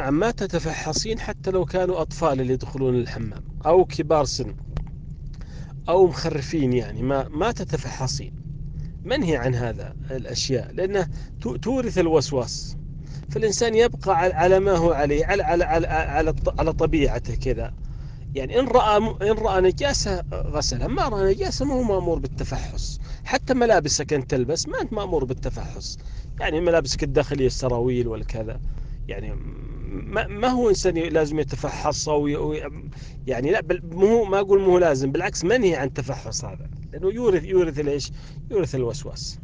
نعم ما تتفحصين حتى لو كانوا أطفال اللي يدخلون الحمام أو كبار سن أو مخرفين يعني ما ما تتفحصين. منهي عن هذا الأشياء؟ لأنه تورث الوسواس. فالإنسان يبقى على ما هو عليه على على على على, على طبيعته كذا. يعني إن رأى إن رأى نجاسة غسلها ما رأى نجاسة ما هو مأمور بالتفحص. حتى ملابسك أنت تلبس ما أنت مأمور بالتفحص. يعني ملابسك الداخلية السراويل والكذا. يعني ما, ما هو إنسان لازم يتفحص أو يعني لا بل مو ما أقول مو لازم بالعكس منهي عن التفحص هذا لأنه يورث يورث الإيش يورث الوسواس.